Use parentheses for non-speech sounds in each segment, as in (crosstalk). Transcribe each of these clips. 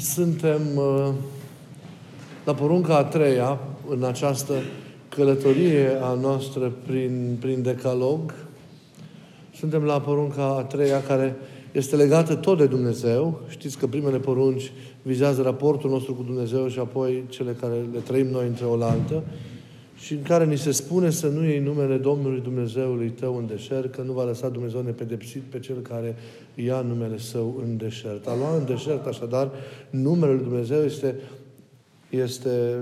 Suntem uh, la porunca a treia în această călătorie a noastră prin, prin decalog. Suntem la porunca a treia care este legată tot de Dumnezeu. Știți că primele porunci vizează raportul nostru cu Dumnezeu și apoi cele care le trăim noi între oaltă și în care ni se spune să nu iei numele Domnului Dumnezeului tău în deșert, că nu va lăsa Dumnezeu nepedepsit pe cel care ia numele său în deșert. A lua în deșert, așadar, numele Lui Dumnezeu este, este,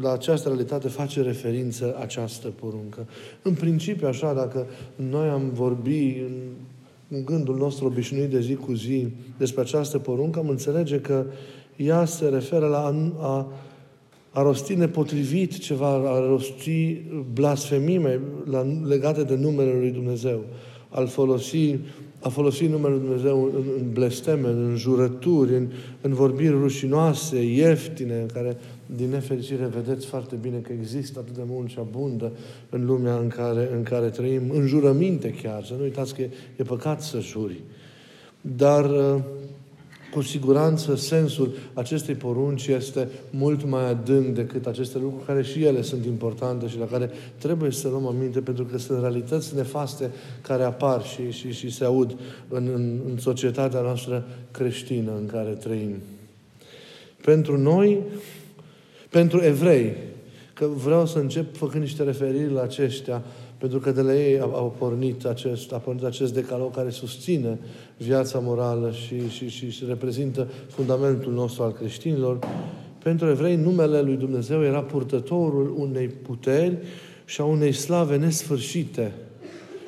la această realitate face referință această poruncă. În principiu, așa, dacă noi am vorbi în, în gândul nostru obișnuit de zi cu zi despre această poruncă, am înțelege că ea se referă la a, a a rosti nepotrivit ceva, a rosti blasfemime legate de numele Lui Dumnezeu, al folosi, a folosi numele Lui Dumnezeu în, în blesteme, în jurături, în, în vorbiri rușinoase, ieftine, care, din nefericire, vedeți foarte bine că există atât de mult și abundă în lumea în care, în care trăim, în jurăminte chiar. Să nu uitați că e, e păcat să juri. Dar cu siguranță sensul acestei porunci este mult mai adânc decât aceste lucruri care și ele sunt importante și la care trebuie să luăm aminte pentru că sunt realități nefaste care apar și, și, și se aud în, în, în societatea noastră creștină în care trăim. Pentru noi, pentru evrei, că vreau să încep făcând niște referiri la aceștia, pentru că de la ei a, a pornit acest, a pornit acest decalog care susține viața morală și, și, și, și reprezintă fundamentul nostru al creștinilor. Pentru evrei, numele lui Dumnezeu era purtătorul unei puteri și a unei slave nesfârșite.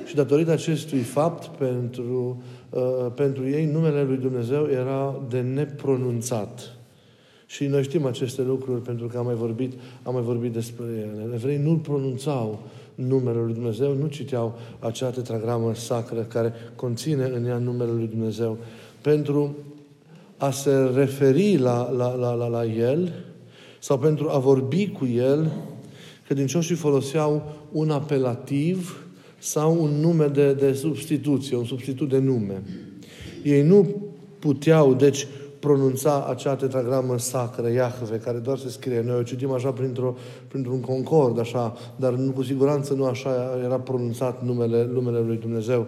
Și datorită acestui fapt, pentru, uh, pentru ei, numele lui Dumnezeu era de nepronunțat. Și noi știm aceste lucruri pentru că am mai vorbit, am mai vorbit despre ele. Evrei nu-l pronunțau numele Lui Dumnezeu, nu citeau acea tetragramă sacră care conține în ea numele Lui Dumnezeu. Pentru a se referi la, la, la, la, la El sau pentru a vorbi cu El, credincioșii foloseau un apelativ sau un nume de, de substituție, un substitut de nume. Ei nu puteau, deci, pronunța acea tetragramă sacră, Iahve, care doar se scrie. Noi o citim așa printr-o, printr-un concord, așa, dar nu, cu siguranță nu așa era pronunțat numele, numele lui Dumnezeu.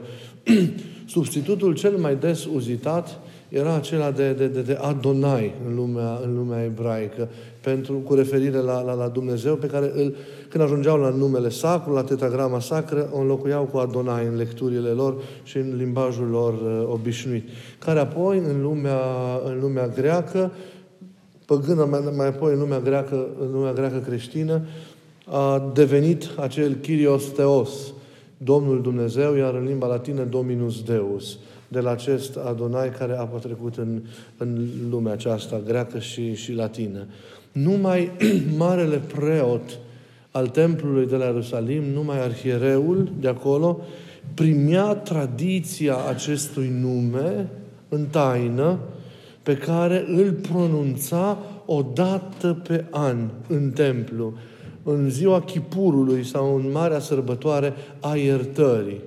(clears throat) Substitutul cel mai des uzitat era acela de, de, de, de Adonai în lumea, în lumea ebraică, pentru, cu referire la, la, la Dumnezeu, pe care îl, când ajungeau la numele sacru, la tetragrama sacră, o înlocuiau cu Adonai în lecturile lor și în limbajul lor uh, obișnuit. Care apoi, în lumea, în lumea greacă, păgână, mai, mai apoi în lumea greacă, în lumea greacă creștină, a devenit acel Kyrios Theos, Domnul Dumnezeu, iar în limba latină Dominus Deus de la acest Adonai care a trecut în, în lumea aceasta greacă și, și latină. Numai (clears throat) marele preot al templului de la Ierusalim, numai arhiereul de acolo, primea tradiția acestui nume în taină pe care îl pronunța o dată pe an în templu, în ziua Chipurului sau în marea sărbătoare a iertării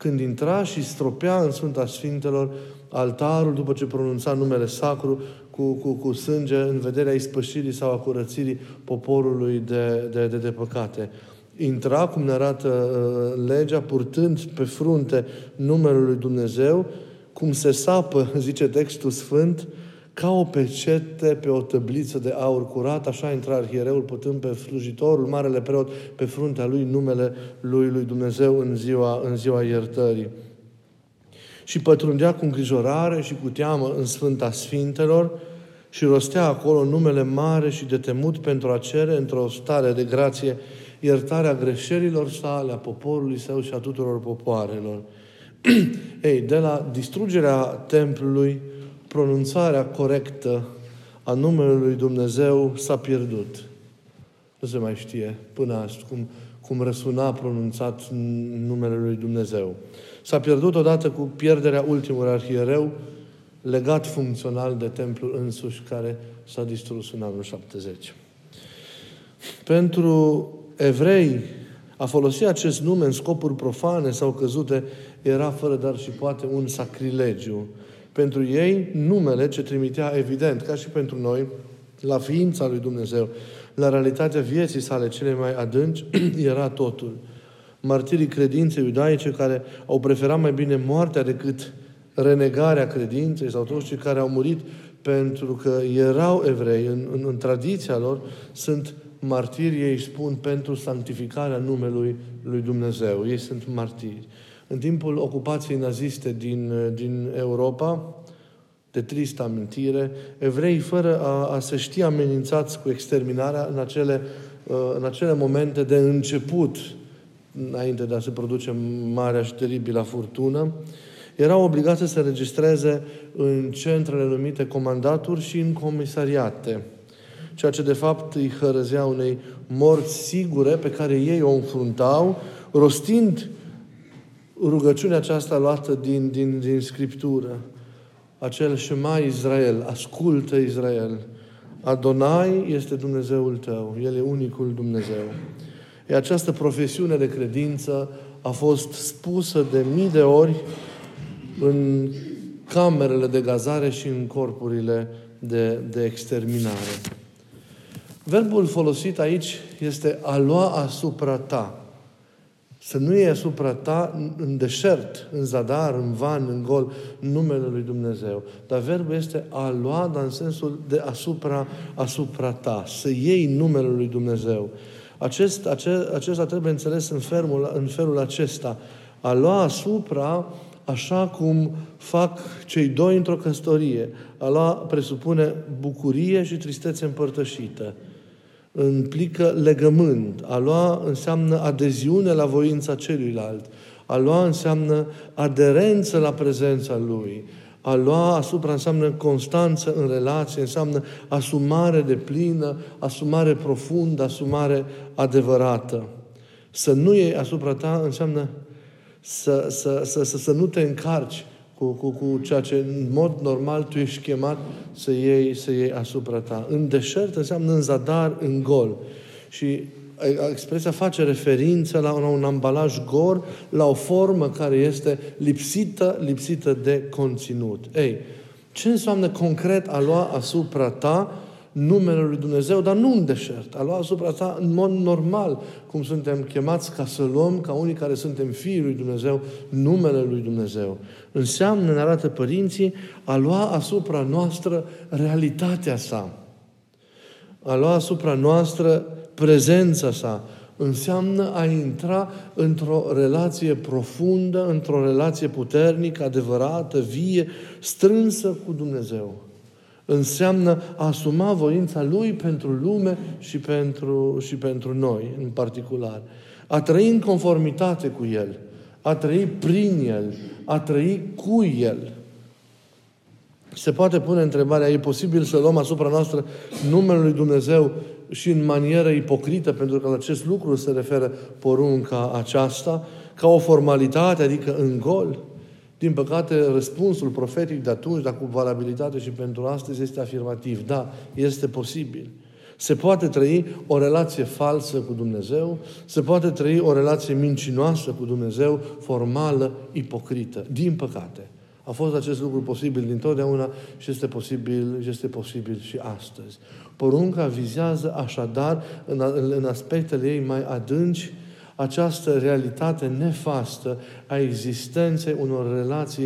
când intra și stropea în Sfânta Sfintelor altarul după ce pronunța numele sacru cu, cu, cu sânge în vederea ispășirii sau a curățirii poporului de, de, de, de păcate. Intra, cum ne arată uh, legea, purtând pe frunte numele lui Dumnezeu, cum se sapă, (laughs) zice textul Sfânt, ca o pecete pe o tăbliță de aur curat, așa intra arhiereul putând pe slujitorul, marele preot, pe fruntea lui numele lui lui Dumnezeu în ziua, în ziua iertării. Și pătrundea cu îngrijorare și cu teamă în Sfânta Sfintelor și rostea acolo numele mare și de temut pentru a cere într-o stare de grație iertarea greșelilor sale, a poporului său și a tuturor popoarelor. (clears throat) Ei, de la distrugerea templului, pronunțarea corectă a numelui lui Dumnezeu s-a pierdut. Nu se mai știe până azi cum, cum răsuna pronunțat numele lui Dumnezeu. S-a pierdut odată cu pierderea ultimului arhiereu, legat funcțional de templul însuși, care s-a distrus în anul 70. Pentru evrei, a folosi acest nume în scopuri profane sau căzute era fără dar și poate un sacrilegiu Pentru ei, numele ce trimitea evident, ca și pentru noi, la ființa lui Dumnezeu, la realitatea vieții sale cele mai adânci, (clears throat) era totul. Martirii credinței iudaice care au preferat mai bine moartea decât renegarea credinței sau toți cei care au murit pentru că erau evrei în, în, în tradiția lor, sunt martiri, ei spun, pentru sanctificarea numelui lui Dumnezeu. Ei sunt martiri. În timpul ocupației naziste din, din Europa, de tristă amintire, evrei, fără a, a se ști amenințați cu exterminarea în acele, uh, în acele momente de început, înainte de a se produce marea și teribilă furtună, erau obligați să se registreze în centrele numite comandaturi și în comisariate, ceea ce de fapt îi hărăzea unei morți sigure pe care ei o înfruntau, rostind rugăciunea aceasta luată din, din, din Scriptură. Acel Shema Israel, ascultă Israel. Adonai este Dumnezeul tău, El e unicul Dumnezeu. E această profesiune de credință a fost spusă de mii de ori în camerele de gazare și în corpurile de, de exterminare. Verbul folosit aici este a lua asupra ta. Să nu iei asupra ta în deșert, în zadar, în van, în gol, numele lui Dumnezeu. Dar verbul este a lua, dar în sensul de asupra, asupra ta. Să iei numele lui Dumnezeu. Acest, acest, acesta trebuie înțeles în felul, în felul acesta. A lua asupra așa cum fac cei doi într-o căsătorie. A lua presupune bucurie și tristețe împărtășită. Implică legământ. A lua înseamnă adeziune la voința celuilalt. A lua înseamnă aderență la prezența lui. A lua asupra înseamnă constanță în relație, înseamnă asumare de plină, asumare profundă, asumare adevărată. Să nu iei asupra ta înseamnă să, să, să, să, să nu te încarci cu, cu, cu ceea ce în mod normal tu ești chemat să iei, să iei asupra ta. În deșert înseamnă în zadar, în gol. Și expresia face referință la un, un ambalaj gor, la o formă care este lipsită, lipsită de conținut. Ei, ce înseamnă concret a lua asupra ta numele Lui Dumnezeu, dar nu în deșert, a luat asupra ta în mod normal, cum suntem chemați ca să luăm, ca unii care suntem fiii Lui Dumnezeu, numele Lui Dumnezeu. Înseamnă, ne arată părinții, a lua asupra noastră realitatea sa, a lua asupra noastră prezența sa, înseamnă a intra într-o relație profundă, într-o relație puternică, adevărată, vie, strânsă cu Dumnezeu înseamnă a asuma voința Lui pentru lume și pentru, și pentru noi în particular. A trăi în conformitate cu El, a trăi prin El, a trăi cu El. Se poate pune întrebarea, e posibil să luăm asupra noastră numele Lui Dumnezeu și în manieră ipocrită, pentru că la acest lucru se referă porunca aceasta, ca o formalitate, adică în gol? Din păcate, răspunsul profetic de atunci, dar cu valabilitate și pentru astăzi, este afirmativ. Da, este posibil. Se poate trăi o relație falsă cu Dumnezeu, se poate trăi o relație mincinoasă cu Dumnezeu, formală, ipocrită. Din păcate. A fost acest lucru posibil dintotdeauna și este posibil, și este posibil și astăzi. Porunca vizează așadar în, în aspectele ei mai adânci această realitate nefastă a existenței unor relații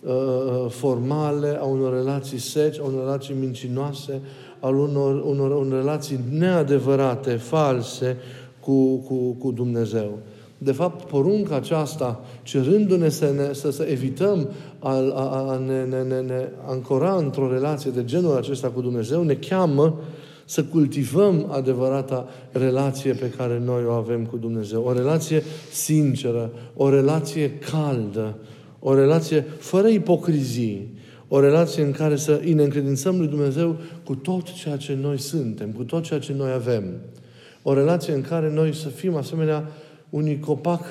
uh, uh, formale, a unor relații seci, a unor relații mincinoase, a unor, unor, unor relații neadevărate, false cu, cu, cu Dumnezeu. De fapt, porunca aceasta, cerându-ne să, ne, să, să evităm a, a, a ne, ne, ne, ne ancora într-o relație de genul acesta cu Dumnezeu, ne cheamă să cultivăm adevărata relație pe care noi o avem cu Dumnezeu. O relație sinceră, o relație caldă, o relație fără ipocrizii, o relație în care să îi ne încredințăm lui Dumnezeu cu tot ceea ce noi suntem, cu tot ceea ce noi avem. O relație în care noi să fim asemenea unui copac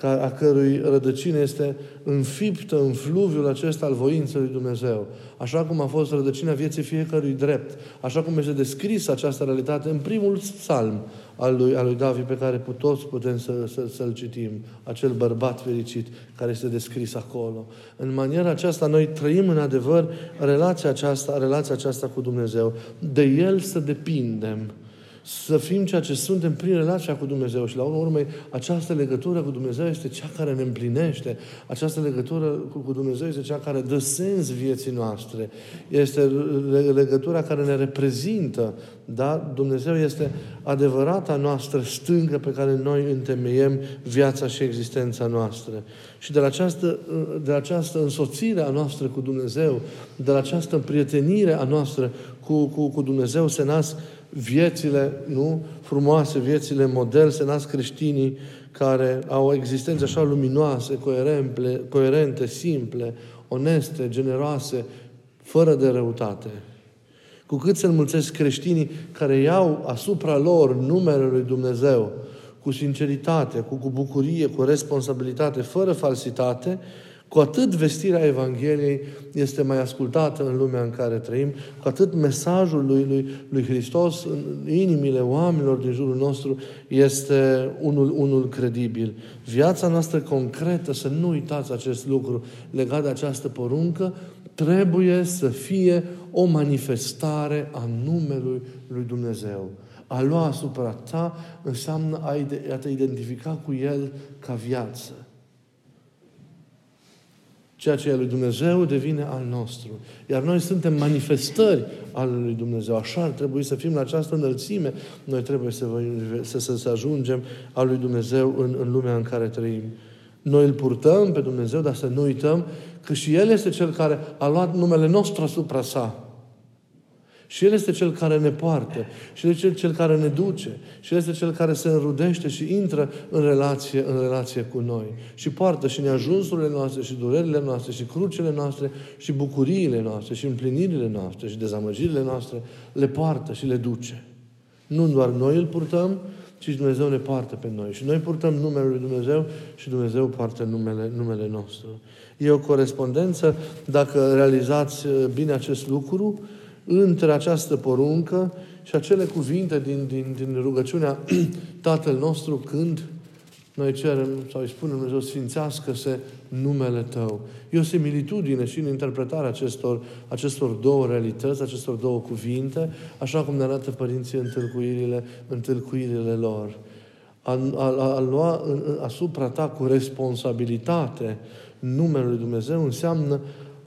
a cărui rădăcină este înfiptă în fluviul acesta al voinței lui Dumnezeu. Așa cum a fost rădăcina vieții fiecărui drept. Așa cum este descris această realitate în primul psalm al lui, al lui David pe care toți putem să, să, să-l citim. Acel bărbat fericit care este descris acolo. În maniera aceasta noi trăim în adevăr relația aceasta, relația aceasta cu Dumnezeu. De El să depindem să fim ceea ce suntem prin relația cu Dumnezeu. Și la urmă urmei, această legătură cu Dumnezeu este cea care ne împlinește. Această legătură cu Dumnezeu este cea care dă sens vieții noastre. Este legătura care ne reprezintă. Da? Dumnezeu este adevărata noastră stâncă pe care noi întemeiem viața și existența noastră. Și de la această, de la această însoțire a noastră cu Dumnezeu, de la această prietenire a noastră cu, cu, cu Dumnezeu se nasc viețile, nu? Frumoase, viețile model, se nasc creștinii care au o existență așa luminoase, coerente, coerente, simple, oneste, generoase, fără de răutate. Cu cât se înmulțesc creștinii care iau asupra lor numele lui Dumnezeu, cu sinceritate, cu, cu bucurie, cu responsabilitate, fără falsitate, cu atât vestirea Evangheliei este mai ascultată în lumea în care trăim, cu atât mesajul lui, lui, lui Hristos în inimile oamenilor din jurul nostru este unul, unul credibil. Viața noastră concretă, să nu uitați acest lucru legat de această poruncă, trebuie să fie o manifestare a numelui lui Dumnezeu. A lua asupra ta înseamnă a te identifica cu El ca viață. Ceea ce e lui Dumnezeu devine al nostru. Iar noi suntem manifestări ale lui Dumnezeu. Așa ar trebui să fim la această înălțime. Noi trebuie să, să, să, să ajungem al lui Dumnezeu în, în lumea în care trăim. Noi îl purtăm pe Dumnezeu, dar să nu uităm că și El este Cel care a luat numele nostru asupra sa. Și El este Cel care ne poartă. Și El este Cel care ne duce. Și El este Cel care se înrudește și intră în relație, în relație cu noi. Și poartă și neajunsurile noastre, și durerile noastre, și crucele noastre, și bucuriile noastre, și împlinirile noastre, și dezamăgirile noastre, le poartă și le duce. Nu doar noi îl purtăm, ci Dumnezeu ne poartă pe noi. Și noi purtăm numele Lui Dumnezeu și Dumnezeu poartă numele, numele nostru. E o corespondență, dacă realizați bine acest lucru, între această poruncă și acele cuvinte din, din, din rugăciunea (clears throat) Tatăl nostru când noi cerem sau îi spunem Dumnezeu, sfințească-se numele Tău. E o similitudine și în interpretarea acestor, acestor două realități, acestor două cuvinte, așa cum ne arată părinții întâlcuirile, întâlcuirile lor. A, a, a, a lua asupra ta cu responsabilitate numele Lui Dumnezeu înseamnă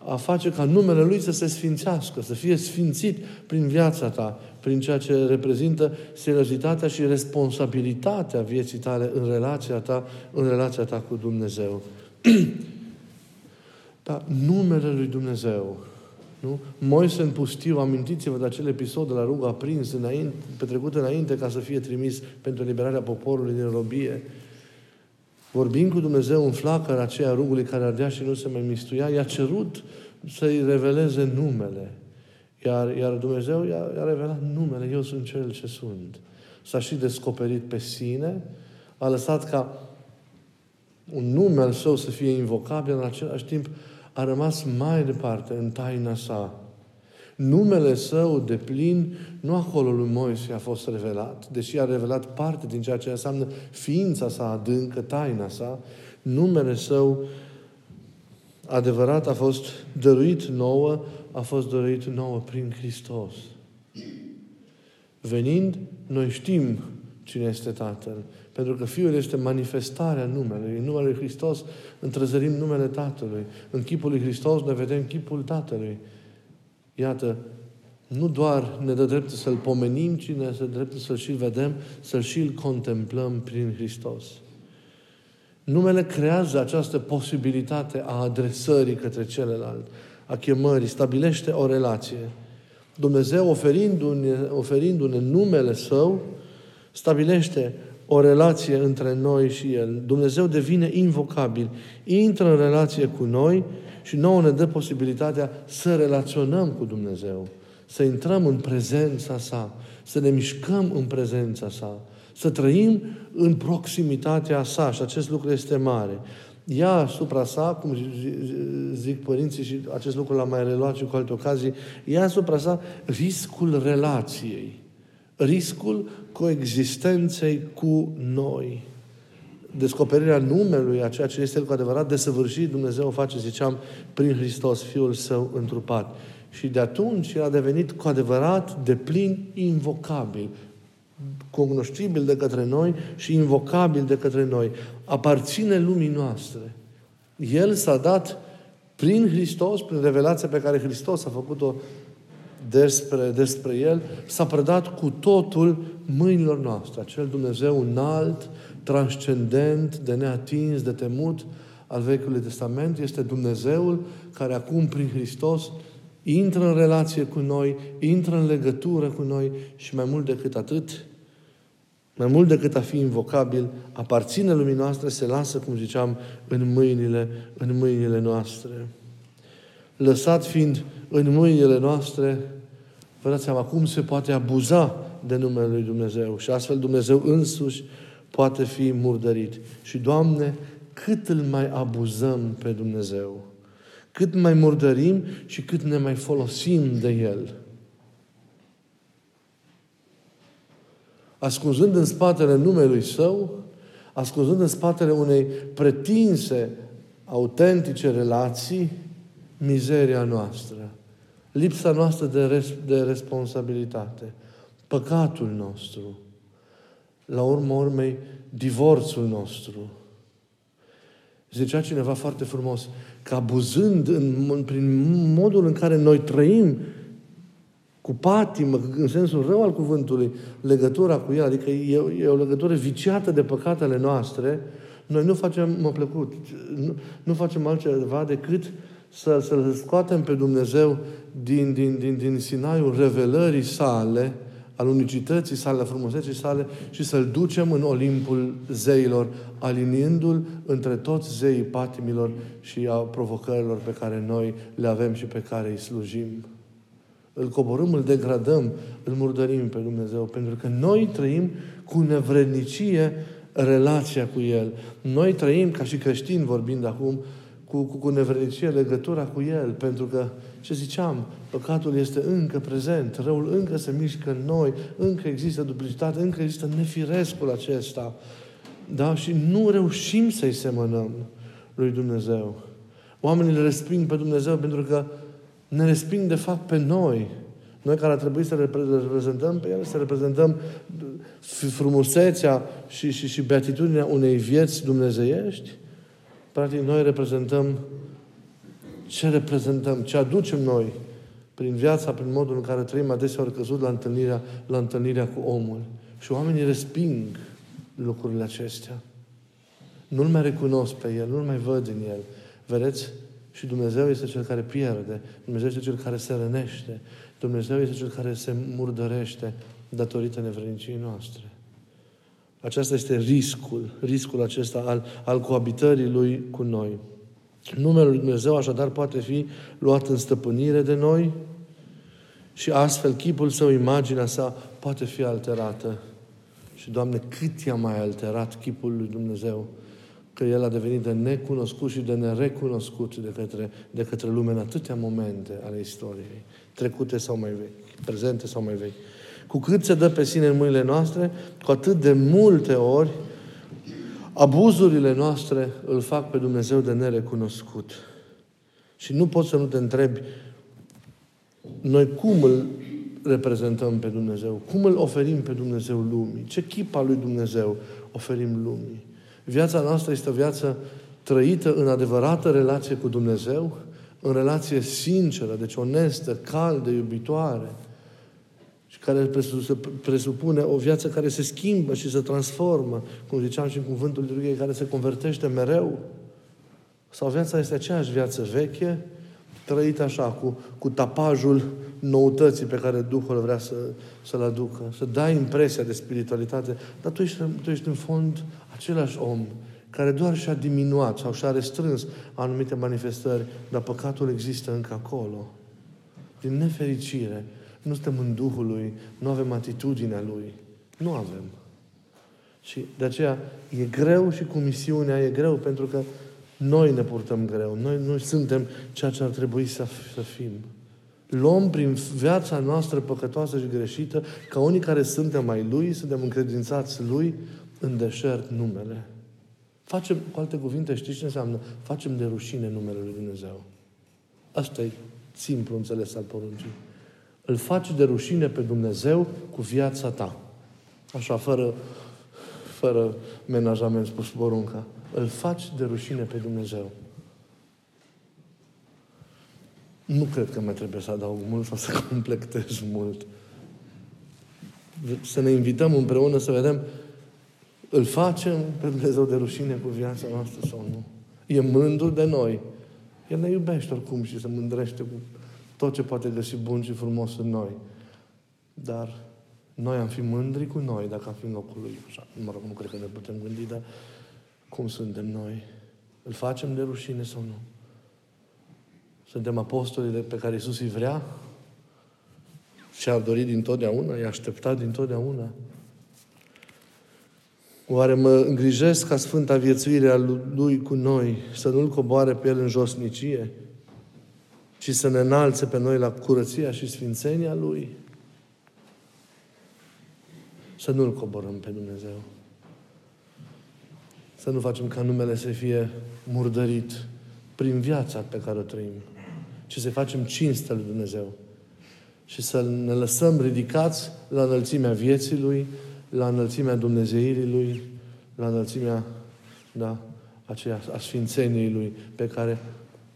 a face ca numele Lui să se sfințească, să fie sfințit prin viața ta, prin ceea ce reprezintă seriozitatea și responsabilitatea vieții tale în relația ta, în relația ta cu Dumnezeu. (clears throat) Dar numele Lui Dumnezeu, nu? Moise în pustiu, amintiți-vă de acel episod de la rugă aprins înainte, petrecut înainte ca să fie trimis pentru liberarea poporului din robie. Vorbind cu Dumnezeu în flacăra aceea rugului care ardea și nu se mai mistuia, i-a cerut să-i reveleze numele. Iar, iar Dumnezeu i-a, i-a revelat numele. Eu sunt Cel ce sunt. S-a și descoperit pe sine, a lăsat ca un nume al său să fie invocabil, în același timp a rămas mai departe în taina sa. Numele său de plin, nu acolo lui Moise a fost revelat, deși a revelat parte din ceea ce înseamnă ființa sa adâncă, taina sa, numele său adevărat a fost dăruit nouă, a fost dăruit nouă prin Hristos. Venind, noi știm cine este Tatăl. Pentru că Fiul este manifestarea numelui. În numele Lui Hristos întrezărim numele Tatălui. În chipul Lui Hristos ne vedem chipul Tatălui. Iată, nu doar ne dă dreptul să-L pomenim, ci ne dă dreptul să-L și vedem, să-L și-L contemplăm prin Hristos. Numele creează această posibilitate a adresării către celălalt, a chemării, stabilește o relație. Dumnezeu, oferindu-ne, oferindu-ne numele Său, stabilește o relație între noi și El. Dumnezeu devine invocabil, intră în relație cu noi și nouă ne dă posibilitatea să relaționăm cu Dumnezeu, să intrăm în prezența Sa, să ne mișcăm în prezența Sa, Să trăim în proximitatea sa. Și acest lucru este mare. Ia asupra sa, cum zic părinții și acest lucru l-am mai reluat și cu alte ocazii, ia asupra sa riscul relației, riscul coexistenței cu noi descoperirea numelui, a ceea ce este El cu adevărat desăvârșit, Dumnezeu o face, ziceam, prin Hristos, Fiul Său întrupat. Și de atunci El a devenit cu adevărat de plin invocabil, cognoscibil de către noi și invocabil de către noi. Aparține lumii noastre. El s-a dat prin Hristos, prin revelația pe care Hristos a făcut-o despre, despre El, s-a predat cu totul mâinilor noastre. Acel Dumnezeu înalt, transcendent, de neatins, de temut al Vechiului Testament este Dumnezeul care acum prin Hristos intră în relație cu noi, intră în legătură cu noi și mai mult decât atât, mai mult decât a fi invocabil, aparține lumii noastre, se lasă, cum ziceam, în mâinile, în mâinile noastre. Lăsat fiind în mâinile noastre, vă dați seama cum se poate abuza de numele Lui Dumnezeu. Și astfel Dumnezeu însuși poate fi murdărit. Și, Doamne, cât îl mai abuzăm pe Dumnezeu, cât mai murdărim și cât ne mai folosim de El. Ascunzând în spatele numelui Său, ascunzând în spatele unei pretinse, autentice relații, mizeria noastră, lipsa noastră de, res- de responsabilitate, păcatul nostru, la urma urmei, divorțul nostru. Zicea cineva foarte frumos că abuzând în, prin modul în care noi trăim cu patimă, în sensul rău al cuvântului, legătura cu El, adică e, e o legătură viciată de păcatele noastre, noi nu facem, mă plăcut, nu, nu facem altceva decât să, să-L scoatem pe Dumnezeu din, din, din, din Sinaiul revelării sale, al unicității sale, a frumuseții sale și să-L ducem în Olimpul zeilor, aliniindu-L între toți zeii patimilor și a provocărilor pe care noi le avem și pe care îi slujim. Îl coborâm, îl degradăm, îl murdărim pe Dumnezeu, pentru că noi trăim cu nevrednicie relația cu El. Noi trăim, ca și creștini vorbind acum, cu, cu, cu nevrednicie legătura cu El, pentru că ce ziceam, păcatul este încă prezent, răul încă se mișcă în noi, încă există duplicitate, încă există nefirescul acesta. Da? Și nu reușim să-i semănăm lui Dumnezeu. Oamenii le resping pe Dumnezeu pentru că ne resping de fapt pe noi. Noi care ar trebui să reprezentăm pe El, să reprezentăm frumusețea și, și, și beatitudinea unei vieți dumnezeiești, practic noi reprezentăm ce reprezentăm, ce aducem noi prin viața, prin modul în care trăim, adesea ori căzut la întâlnirea, la întâlnirea cu omul. Și oamenii resping lucrurile acestea. Nu-L mai recunosc pe El, nu-L mai văd în El. Vedeți? Și Dumnezeu este Cel care pierde. Dumnezeu este Cel care se rănește. Dumnezeu este Cel care se murdărește datorită nevredniciei noastre. Aceasta este riscul, riscul acesta al, al coabitării Lui cu noi. Numele Lui Dumnezeu așadar poate fi luat în stăpânire de noi și astfel chipul său, imaginea sa poate fi alterată. Și, Doamne, cât i-a mai alterat chipul lui Dumnezeu, că El a devenit de necunoscut și de nerecunoscut de către, de către lume în atâtea momente ale istoriei, trecute sau mai vechi, prezente sau mai vechi. Cu cât se dă pe sine în mâinile noastre, cu atât de multe ori Abuzurile noastre îl fac pe Dumnezeu de nerecunoscut. Și nu poți să nu te întrebi noi cum îl reprezentăm pe Dumnezeu? Cum îl oferim pe Dumnezeu lumii? Ce chip al lui Dumnezeu oferim lumii? Viața noastră este o viață trăită în adevărată relație cu Dumnezeu, în relație sinceră, deci onestă, caldă, iubitoare – care presupune o viață care se schimbă și se transformă, cum ziceam și în cuvântul lui care se convertește mereu? Sau viața este aceeași viață veche, trăită așa, cu, cu tapajul noutății pe care Duhul vrea să, să-l aducă, să dai impresia de spiritualitate, dar tu ești, tu ești în fond același om care doar și-a diminuat sau și-a restrâns anumite manifestări, dar păcatul există încă acolo. Din nefericire, nu suntem în Duhul Lui, nu avem atitudinea Lui. Nu avem. Și de aceea e greu și cu misiunea e greu, pentru că noi ne purtăm greu. Noi nu suntem ceea ce ar trebui să, să fim. Luăm prin viața noastră păcătoasă și greșită, ca unii care suntem mai Lui, suntem încredințați Lui, în deșert numele. Facem, cu alte cuvinte, știți ce înseamnă? Facem de rușine numele Lui Dumnezeu. Asta e simplu înțeles al poruncii. Îl faci de rușine pe Dumnezeu cu viața ta. Așa, fără, fără menajament spus porunca. Îl faci de rușine pe Dumnezeu. Nu cred că mai trebuie să adaug mult sau să (laughs) completez mult. Să ne invităm împreună să vedem îl facem pe Dumnezeu de rușine cu viața noastră sau nu. E mândru de noi. El ne iubește oricum și se mândrește cu tot ce poate găsi bun și frumos în noi. Dar noi am fi mândri cu noi dacă am fi în locul Lui. Așa, mă rog, nu cred că ne putem gândi, dar cum suntem noi? Îl facem de rușine sau nu? Suntem apostolii pe care Iisus îi vrea și a dorit din totdeauna, i-a așteptat din totdeauna. Oare mă îngrijesc ca Sfânta viețuire a Lui cu noi, să nu-L coboare pe El în josnicie, ci să ne înalțe pe noi la curăția și sfințenia Lui? Să nu-L coborăm pe Dumnezeu. Să nu facem ca numele să fie murdărit prin viața pe care o trăim, ci să facem cinstă lui Dumnezeu și să ne lăsăm ridicați la înălțimea vieții Lui, la înălțimea Dumnezeirii Lui, la înălțimea da, aceea, a Sfințeniei Lui, pe care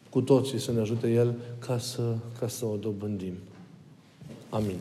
cu toții să ne ajute El ca să, ca să o dobândim. Amin.